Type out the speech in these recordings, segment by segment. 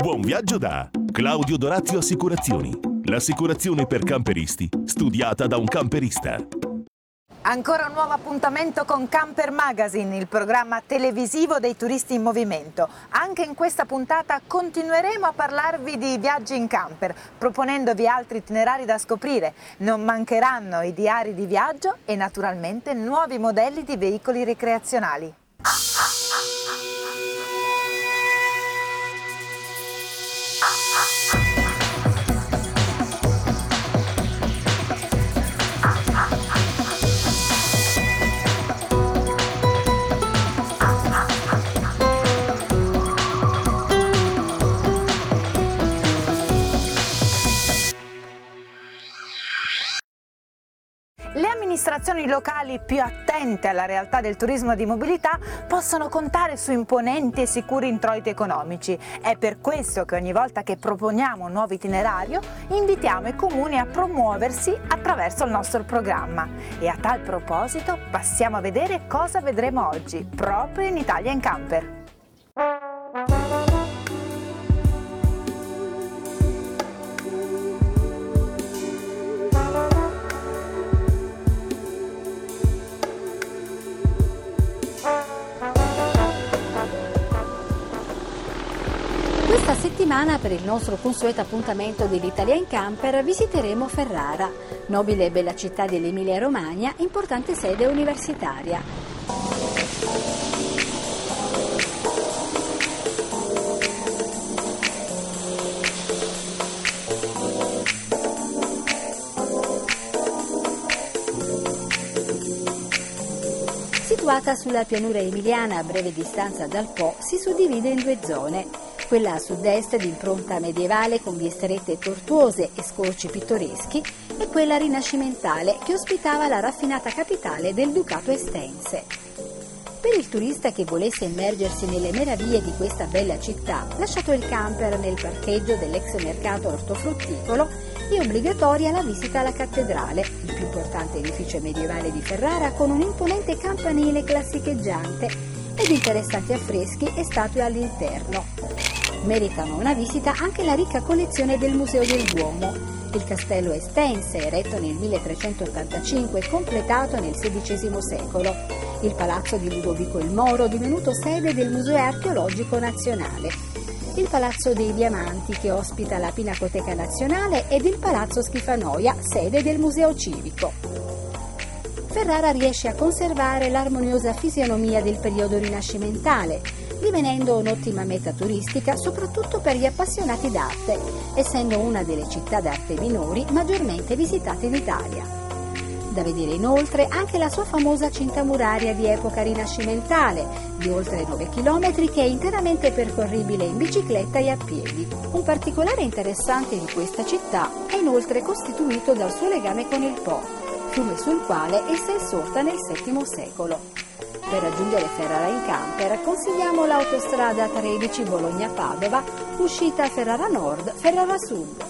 Buon viaggio da Claudio Dorazio Assicurazioni. L'assicurazione per camperisti, studiata da un camperista. Ancora un nuovo appuntamento con Camper Magazine, il programma televisivo dei turisti in movimento. Anche in questa puntata continueremo a parlarvi di viaggi in camper, proponendovi altri itinerari da scoprire. Non mancheranno i diari di viaggio e naturalmente nuovi modelli di veicoli ricreazionali. Amministrazioni locali più attente alla realtà del turismo di mobilità possono contare su imponenti e sicuri introiti economici. È per questo che ogni volta che proponiamo un nuovo itinerario invitiamo i comuni a promuoversi attraverso il nostro programma. E a tal proposito passiamo a vedere cosa vedremo oggi, proprio in Italia in Camper. Settimana per il nostro consueto appuntamento dell'Italia in Camper visiteremo Ferrara, nobile e bella città dell'Emilia Romagna, importante sede universitaria. Situata sulla pianura emiliana a breve distanza dal Po, si suddivide in due zone. Quella a sud-est di impronta medievale con vie strette e tortuose e scorci pittoreschi e quella rinascimentale che ospitava la raffinata capitale del Ducato Estense. Per il turista che volesse immergersi nelle meraviglie di questa bella città, lasciato il camper nel parcheggio dell'ex mercato ortofrutticolo, è obbligatoria la visita alla cattedrale, il più importante edificio medievale di Ferrara con un imponente campanile classicheggiante ed interessanti affreschi e statue all'interno. Meritano una visita anche la ricca collezione del Museo del Duomo, il castello Estense, eretto nel 1385 e completato nel XVI secolo, il palazzo di Ludovico il Moro, divenuto sede del Museo Archeologico Nazionale, il Palazzo dei Diamanti che ospita la Pinacoteca Nazionale ed il Palazzo Schifanoia, sede del Museo Civico. Ferrara riesce a conservare l'armoniosa fisionomia del periodo rinascimentale, divenendo un'ottima meta turistica soprattutto per gli appassionati d'arte, essendo una delle città d'arte minori maggiormente visitate in Italia. Da vedere inoltre anche la sua famosa cinta muraria di epoca rinascimentale, di oltre 9 km che è interamente percorribile in bicicletta e a piedi. Un particolare interessante di questa città è inoltre costituito dal suo legame con il Po, fiume sul quale essa è sorta nel VII secolo. Per raggiungere Ferrara in camper consigliamo l'autostrada 13 Bologna-Padova, uscita Ferrara Nord, Ferrara Sud.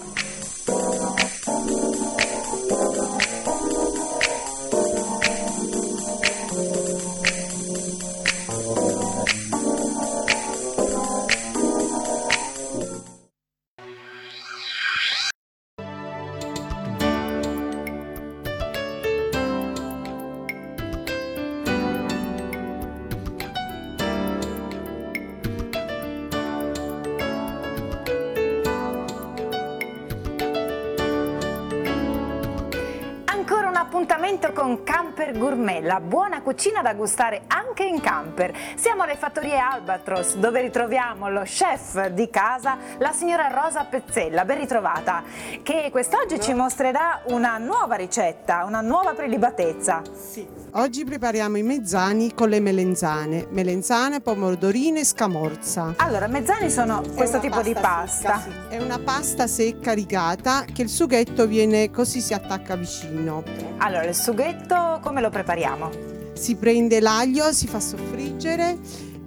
La buona cucina da gustare anche in camper. Siamo alle fattorie Albatros dove ritroviamo lo chef di casa, la signora Rosa Pezzella, ben ritrovata, che quest'oggi ci mostrerà una nuova ricetta, una nuova prelibatezza. Sì. Oggi prepariamo i mezzani con le melenzane, melenzane, pomodorine e scamorza. Allora, mezzani sono questo È tipo di pasta. secca, sì. È una pasta secca rigata che il sughetto viene così si attacca vicino. Allora, il sughetto come lo prepariamo? Si prende l'aglio, si fa soffriggere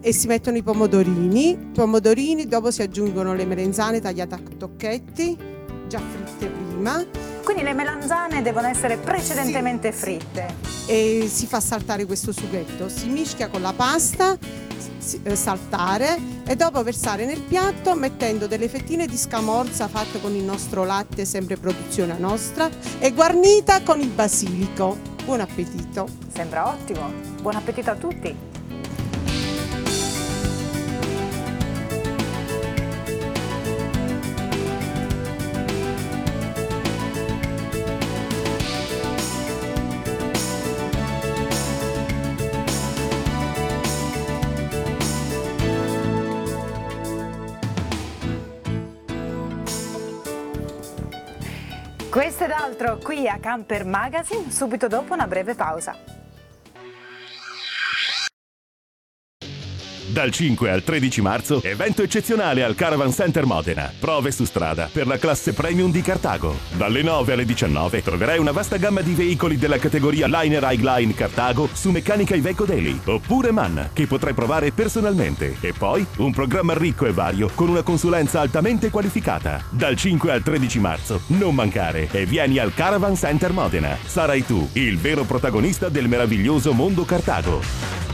e si mettono i pomodorini. I pomodorini, dopo si aggiungono le melenzane tagliate a tocchetti, già fritte prima. Quindi le melanzane devono essere precedentemente sì, fritte. E si fa saltare questo sughetto, si mischia con la pasta, eh, saltare e dopo versare nel piatto mettendo delle fettine di scamorza fatte con il nostro latte, sempre produzione nostra, e guarnita con il basilico. Buon appetito! Sembra ottimo! Buon appetito a tutti! Questo ed altro qui a Camper Magazine, subito dopo una breve pausa. Dal 5 al 13 marzo, evento eccezionale al Caravan Center Modena. Prove su strada per la classe premium di Cartago. Dalle 9 alle 19 troverai una vasta gamma di veicoli della categoria Liner Highline Cartago su Meccanica Iveco Daily oppure MAN che potrai provare personalmente. E poi un programma ricco e vario con una consulenza altamente qualificata. Dal 5 al 13 marzo, non mancare e vieni al Caravan Center Modena. Sarai tu il vero protagonista del meraviglioso mondo Cartago.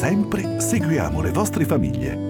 Sempre seguiamo le vostre famiglie.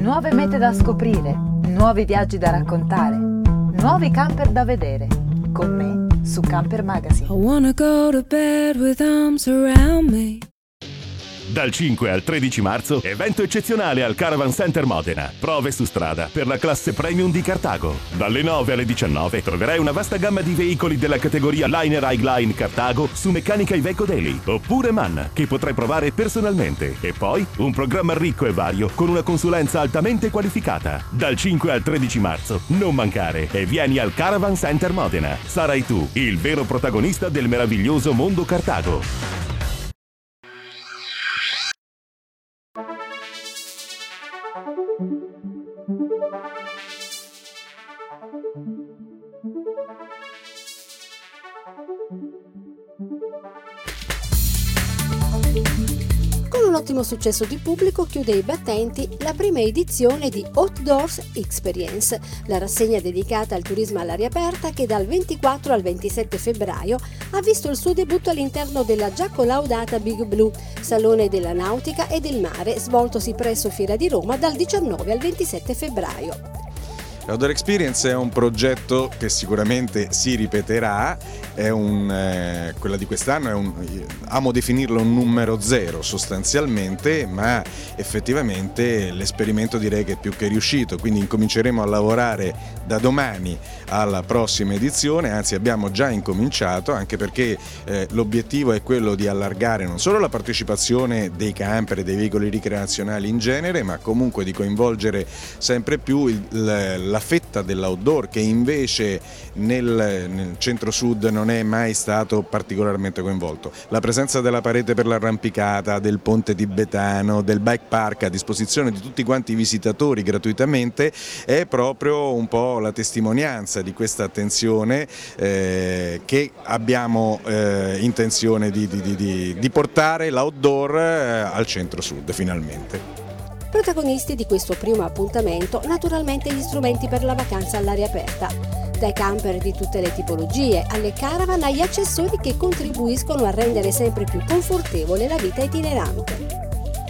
Nuove mete da scoprire, nuovi viaggi da raccontare, nuovi camper da vedere. Con me su Camper Magazine. I wanna go to bed with arms around me. Dal 5 al 13 marzo, evento eccezionale al Caravan Center Modena. Prove su strada per la classe premium di Cartago. Dalle 9 alle 19 troverai una vasta gamma di veicoli della categoria Liner Highline Cartago su Meccanica Iveco Daily oppure MAN che potrai provare personalmente. E poi un programma ricco e vario con una consulenza altamente qualificata. Dal 5 al 13 marzo, non mancare e vieni al Caravan Center Modena. Sarai tu il vero protagonista del meraviglioso mondo Cartago. Ottimo successo di pubblico chiude i battenti la prima edizione di Outdoors Experience, la rassegna dedicata al turismo all'aria aperta che dal 24 al 27 febbraio ha visto il suo debutto all'interno della già collaudata Big Blue, salone della nautica e del mare svoltosi presso Fiera di Roma dal 19 al 27 febbraio. L'Outdoor Experience è un progetto che sicuramente si ripeterà, un, eh, quella di quest'anno è un, amo definirlo un numero zero sostanzialmente, ma effettivamente l'esperimento direi che è più che riuscito, quindi incominceremo a lavorare da domani alla prossima edizione, anzi abbiamo già incominciato anche perché eh, l'obiettivo è quello di allargare non solo la partecipazione dei camper e dei veicoli ricreazionali in genere, ma comunque di coinvolgere sempre più il, la fetta dell'outdoor che invece nel, nel centro-sud non è mai stato particolarmente coinvolto. La presenza della parete per l'arrampicata, del ponte tibetano, del bike park a disposizione di tutti quanti i visitatori gratuitamente è proprio un po' la testimonianza di questa attenzione eh, che abbiamo eh, intenzione di, di, di, di portare l'outdoor eh, al centro-sud finalmente. Protagonisti di questo primo appuntamento naturalmente gli strumenti per la vacanza all'aria aperta. dai camper di tutte le tipologie, alle caravan, agli accessori che contribuiscono a rendere sempre più confortevole la vita itinerante.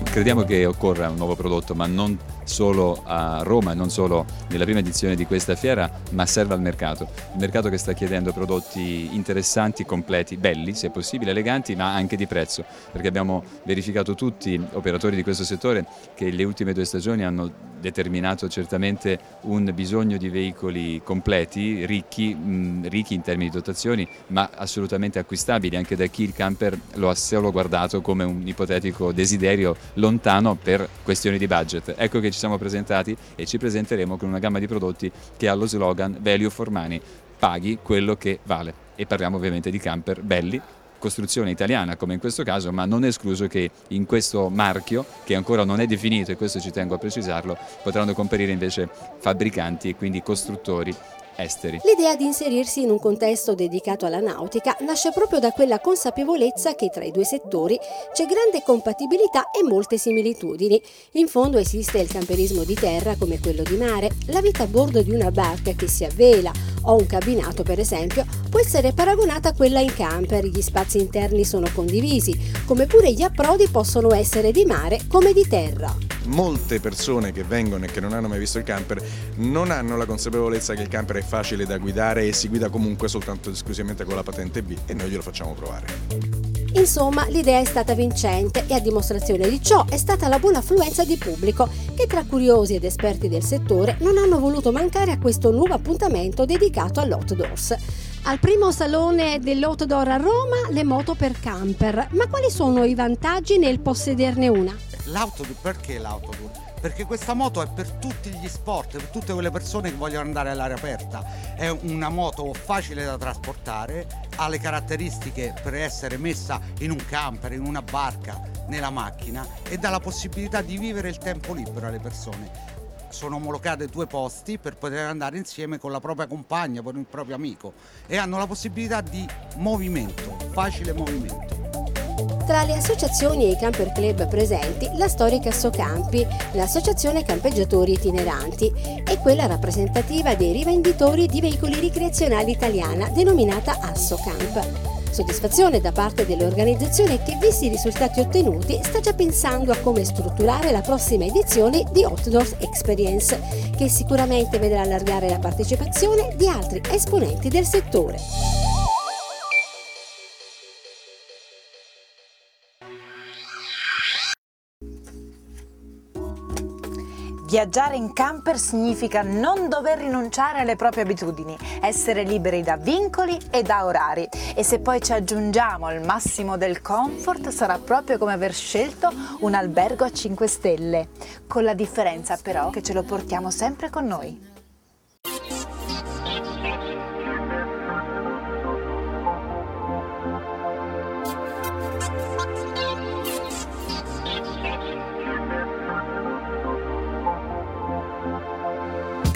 Crediamo che occorra un nuovo prodotto, ma non solo a Roma e non solo nella prima edizione di questa fiera, ma serve al mercato. Il mercato che sta chiedendo prodotti interessanti, completi, belli, se possibile, eleganti, ma anche di prezzo, perché abbiamo verificato tutti, operatori di questo settore, che le ultime due stagioni hanno determinato certamente un bisogno di veicoli completi, ricchi, mh, ricchi in termini di dotazioni, ma assolutamente acquistabili anche da chi il camper lo ha solo guardato come un ipotetico desiderio lontano per questioni di budget. Ecco che ci siamo presentati e ci presenteremo con una gamma di prodotti che ha lo slogan Value for Money, paghi quello che vale. E parliamo ovviamente di camper belli, costruzione italiana come in questo caso, ma non è escluso che in questo marchio, che ancora non è definito e questo ci tengo a precisarlo, potranno comparire invece fabbricanti e quindi costruttori esteri. L'idea di inserirsi in un contesto dedicato alla nautica nasce proprio da quella consapevolezza che tra i due settori c'è grande compatibilità e molte similitudini. In fondo esiste il camperismo di terra come quello di mare, la vita a bordo di una barca che si avvela o un cabinato per esempio può essere paragonata a quella in camper, gli spazi interni sono condivisi, come pure gli approdi possono essere di mare come di terra. Molte persone che vengono e che non hanno mai visto il camper non hanno la consapevolezza che il camper è facile da guidare e si guida comunque soltanto esclusivamente con la patente B e noi glielo facciamo provare. Insomma, l'idea è stata vincente e a dimostrazione di ciò è stata la buona affluenza di pubblico che tra curiosi ed esperti del settore non hanno voluto mancare a questo nuovo appuntamento dedicato all'outdoors. Al primo salone dell'outdoor a Roma le moto per camper, ma quali sono i vantaggi nel possederne una? L'autodur, perché l'autodur? Perché questa moto è per tutti gli sport, per tutte quelle persone che vogliono andare all'aria aperta. È una moto facile da trasportare, ha le caratteristiche per essere messa in un camper, in una barca, nella macchina e dà la possibilità di vivere il tempo libero alle persone sono omologate due posti per poter andare insieme con la propria compagna, con il proprio amico e hanno la possibilità di movimento, facile movimento. Tra le associazioni e i camper club presenti, la storica Socampi, l'associazione campeggiatori itineranti, e quella rappresentativa dei rivenditori di veicoli ricreazionali italiana denominata Assocamp. Soddisfazione da parte dell'organizzazione che, visti i risultati ottenuti, sta già pensando a come strutturare la prossima edizione di Outdoors Experience, che sicuramente vedrà allargare la partecipazione di altri esponenti del settore. Viaggiare in camper significa non dover rinunciare alle proprie abitudini, essere liberi da vincoli e da orari. E se poi ci aggiungiamo il massimo del comfort, sarà proprio come aver scelto un albergo a 5 stelle, con la differenza però che ce lo portiamo sempre con noi.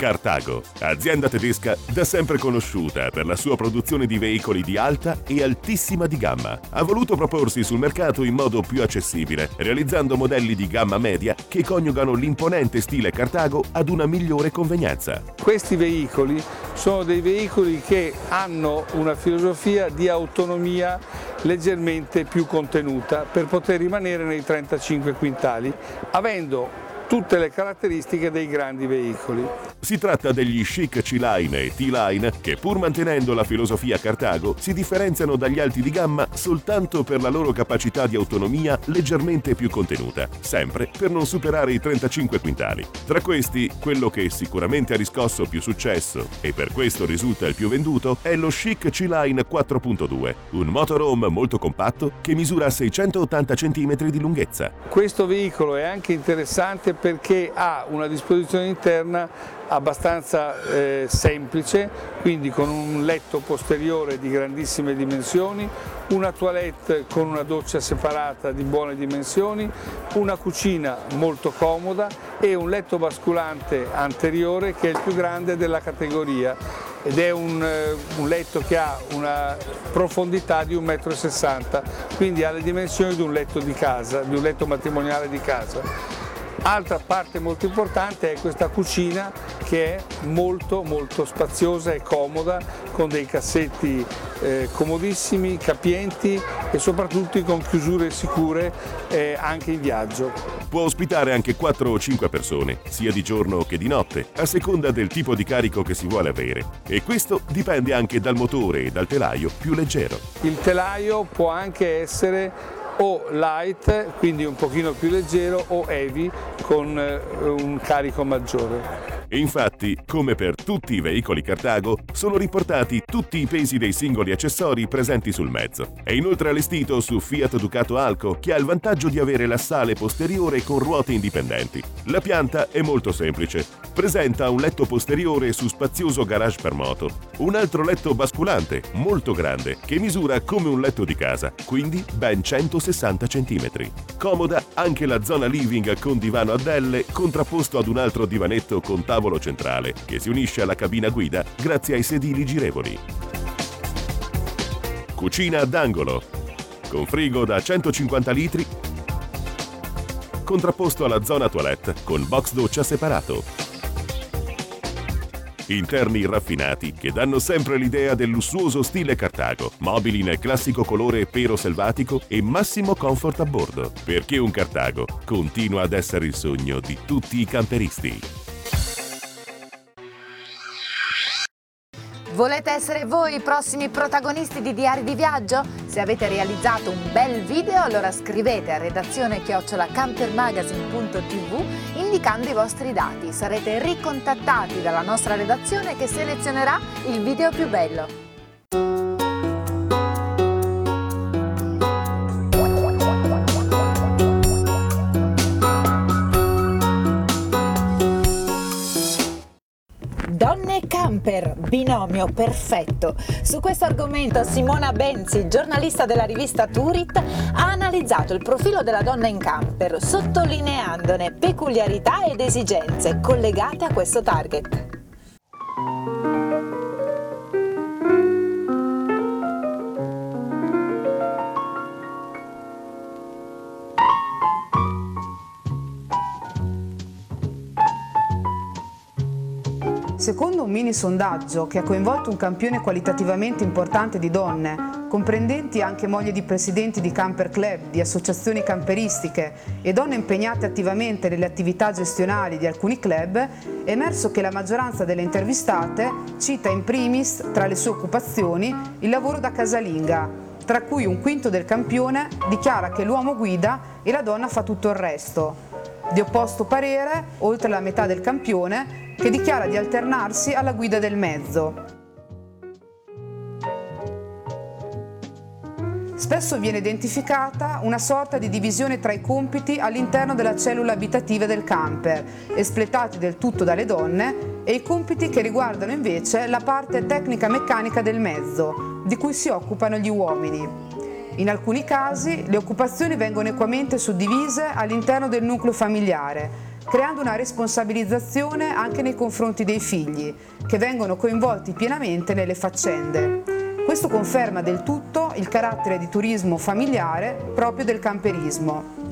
Cartago, azienda tedesca da sempre conosciuta per la sua produzione di veicoli di alta e altissima di gamma, ha voluto proporsi sul mercato in modo più accessibile, realizzando modelli di gamma media che coniugano l'imponente stile Cartago ad una migliore convenienza. Questi veicoli sono dei veicoli che hanno una filosofia di autonomia leggermente più contenuta per poter rimanere nei 35 quintali, avendo tutte le caratteristiche dei grandi veicoli. Si tratta degli chic C-Line e T-Line che pur mantenendo la filosofia Cartago si differenziano dagli alti di gamma soltanto per la loro capacità di autonomia leggermente più contenuta, sempre per non superare i 35 quintali. Tra questi, quello che sicuramente ha riscosso più successo e per questo risulta il più venduto è lo Chic C-Line 4.2, un motorhome molto compatto che misura 680 cm di lunghezza. Questo veicolo è anche interessante perché ha una disposizione interna abbastanza eh, semplice, quindi con un letto posteriore di grandissime dimensioni, una toilette con una doccia separata di buone dimensioni, una cucina molto comoda e un letto basculante anteriore che è il più grande della categoria. Ed è un, eh, un letto che ha una profondità di 1,60 m, quindi ha le dimensioni di un letto di casa, di un letto matrimoniale di casa Altra parte molto importante è questa cucina che è molto molto spaziosa e comoda con dei cassetti eh, comodissimi, capienti e soprattutto con chiusure sicure eh, anche in viaggio. Può ospitare anche 4 o 5 persone, sia di giorno che di notte, a seconda del tipo di carico che si vuole avere. E questo dipende anche dal motore e dal telaio più leggero. Il telaio può anche essere o light, quindi un pochino più leggero, o heavy con eh, un carico maggiore. Infatti, come per tutti i veicoli Cartago, sono riportati tutti i pesi dei singoli accessori presenti sul mezzo. È inoltre allestito su Fiat Ducato Alco, che ha il vantaggio di avere la sale posteriore con ruote indipendenti. La pianta è molto semplice. Presenta un letto posteriore su spazioso garage per moto, un altro letto basculante, molto grande, che misura come un letto di casa, quindi ben 160 cm. Comoda anche la zona living con divano a delle contrapposto ad un altro divanetto con tavolo centrale che si unisce alla cabina guida grazie ai sedili girevoli. Cucina ad angolo, con frigo da 150 litri, contrapposto alla zona toilette con box doccia separato. Interni raffinati che danno sempre l'idea del lussuoso stile Cartago, mobili nel classico colore pero selvatico e massimo comfort a bordo, perché un Cartago continua ad essere il sogno di tutti i camperisti. Volete essere voi i prossimi protagonisti di Diari di Viaggio? Se avete realizzato un bel video allora scrivete a redazione chiocciolacampermagazine.tv indicando i vostri dati. Sarete ricontattati dalla nostra redazione che selezionerà il video più bello. Binomio perfetto. Su questo argomento Simona Benzi, giornalista della rivista Turit, ha analizzato il profilo della donna in camper, sottolineandone peculiarità ed esigenze collegate a questo target. Secondo un mini sondaggio che ha coinvolto un campione qualitativamente importante di donne, comprendenti anche mogli di presidenti di camper club, di associazioni camperistiche e donne impegnate attivamente nelle attività gestionali di alcuni club, è emerso che la maggioranza delle intervistate cita in primis tra le sue occupazioni il lavoro da casalinga, tra cui un quinto del campione dichiara che l'uomo guida e la donna fa tutto il resto. Di opposto parere, oltre la metà del campione, che dichiara di alternarsi alla guida del mezzo. Spesso viene identificata una sorta di divisione tra i compiti all'interno della cellula abitativa del camper, espletati del tutto dalle donne, e i compiti che riguardano invece la parte tecnica meccanica del mezzo, di cui si occupano gli uomini. In alcuni casi le occupazioni vengono equamente suddivise all'interno del nucleo familiare, creando una responsabilizzazione anche nei confronti dei figli, che vengono coinvolti pienamente nelle faccende. Questo conferma del tutto il carattere di turismo familiare proprio del camperismo.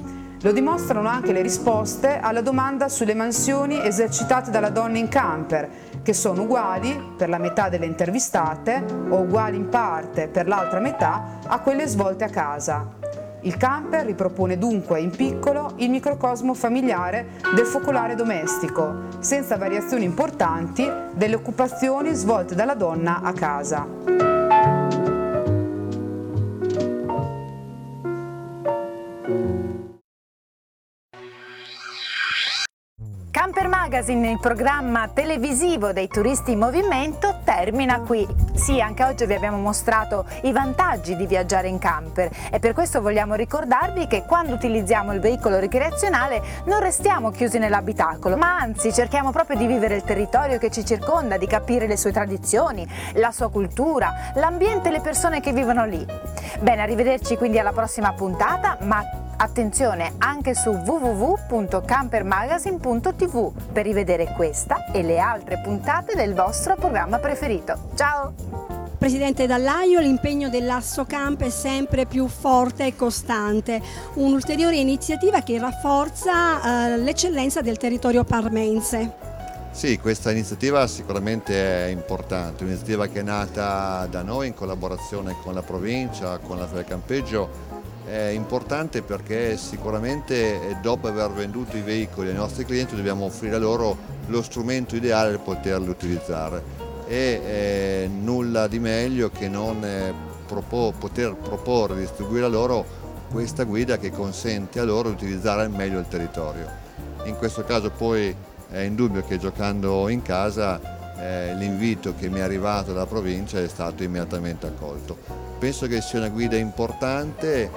Lo dimostrano anche le risposte alla domanda sulle mansioni esercitate dalla donna in camper, che sono uguali per la metà delle intervistate o uguali in parte per l'altra metà a quelle svolte a casa. Il camper ripropone dunque in piccolo il microcosmo familiare del focolare domestico, senza variazioni importanti delle occupazioni svolte dalla donna a casa. Camper Magazine, il programma televisivo dei turisti in movimento, termina qui. Sì, anche oggi vi abbiamo mostrato i vantaggi di viaggiare in camper e per questo vogliamo ricordarvi che quando utilizziamo il veicolo ricreazionale non restiamo chiusi nell'abitacolo, ma anzi cerchiamo proprio di vivere il territorio che ci circonda, di capire le sue tradizioni, la sua cultura, l'ambiente e le persone che vivono lì. Bene, arrivederci quindi alla prossima puntata, ma Attenzione anche su www.campermagazine.tv per rivedere questa e le altre puntate del vostro programma preferito. Ciao! Presidente Dallaio, l'impegno dell'Assocamp è sempre più forte e costante, un'ulteriore iniziativa che rafforza eh, l'eccellenza del territorio parmense. Sì, questa iniziativa sicuramente è importante, un'iniziativa che è nata da noi in collaborazione con la provincia, con la Fede Campeggio, è importante perché sicuramente eh, dopo aver venduto i veicoli ai nostri clienti dobbiamo offrire loro lo strumento ideale per poterli utilizzare e eh, nulla di meglio che non eh, poter proporre, distribuire a loro questa guida che consente a loro di utilizzare al meglio il territorio. In questo caso poi è indubbio che giocando in casa l'invito che mi è arrivato dalla provincia è stato immediatamente accolto. Penso che sia una guida importante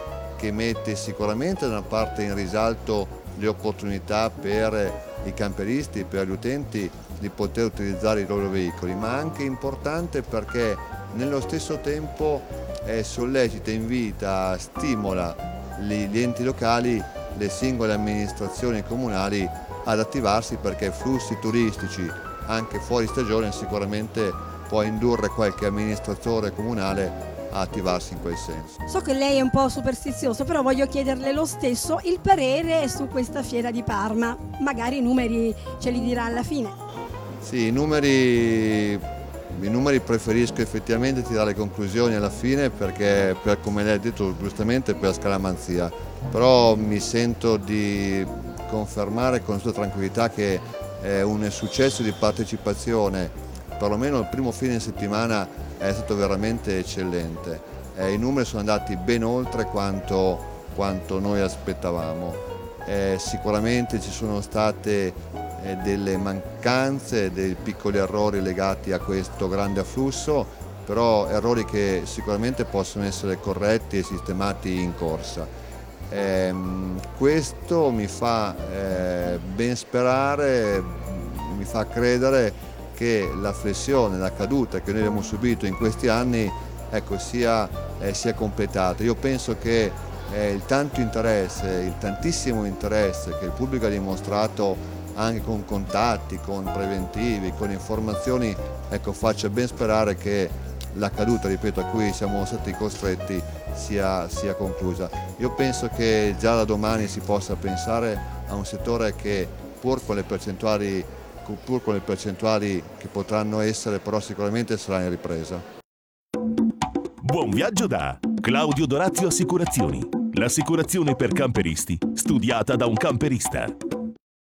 che mette sicuramente da una parte in risalto le opportunità per i camperisti, per gli utenti di poter utilizzare i loro veicoli, ma anche importante perché nello stesso tempo eh, sollecita, invita, stimola gli, gli enti locali, le singole amministrazioni comunali ad attivarsi perché flussi turistici anche fuori stagione sicuramente può indurre qualche amministratore comunale a attivarsi in quel senso. So che lei è un po' superstizioso, però voglio chiederle lo stesso il parere su questa fiera di Parma. Magari i numeri ce li dirà alla fine. Sì, i numeri, i numeri preferisco effettivamente tirare le conclusioni alla fine perché, per, come lei ha detto giustamente, per scaramanzia. Però mi sento di confermare con tutta tranquillità che è un successo di partecipazione, perlomeno il primo fine settimana è stato veramente eccellente. Eh, I numeri sono andati ben oltre quanto, quanto noi aspettavamo. Eh, sicuramente ci sono state eh, delle mancanze, dei piccoli errori legati a questo grande afflusso, però errori che sicuramente possono essere corretti e sistemati in corsa. Eh, questo mi fa eh, ben sperare, mi fa credere che la flessione, la caduta che noi abbiamo subito in questi anni ecco, sia, eh, sia, completata. Io penso che eh, il tanto interesse, il tantissimo interesse che il pubblico ha dimostrato anche con contatti, con preventivi, con informazioni, ecco, faccia ben sperare che la caduta, ripeto, a cui siamo stati costretti sia, sia conclusa. Io penso che già da domani si possa pensare a un settore che pur con le percentuali pur con le percentuali che potranno essere, però sicuramente sarà in ripresa. Buon viaggio da Claudio Dorazio Assicurazioni, l'assicurazione per camperisti studiata da un camperista.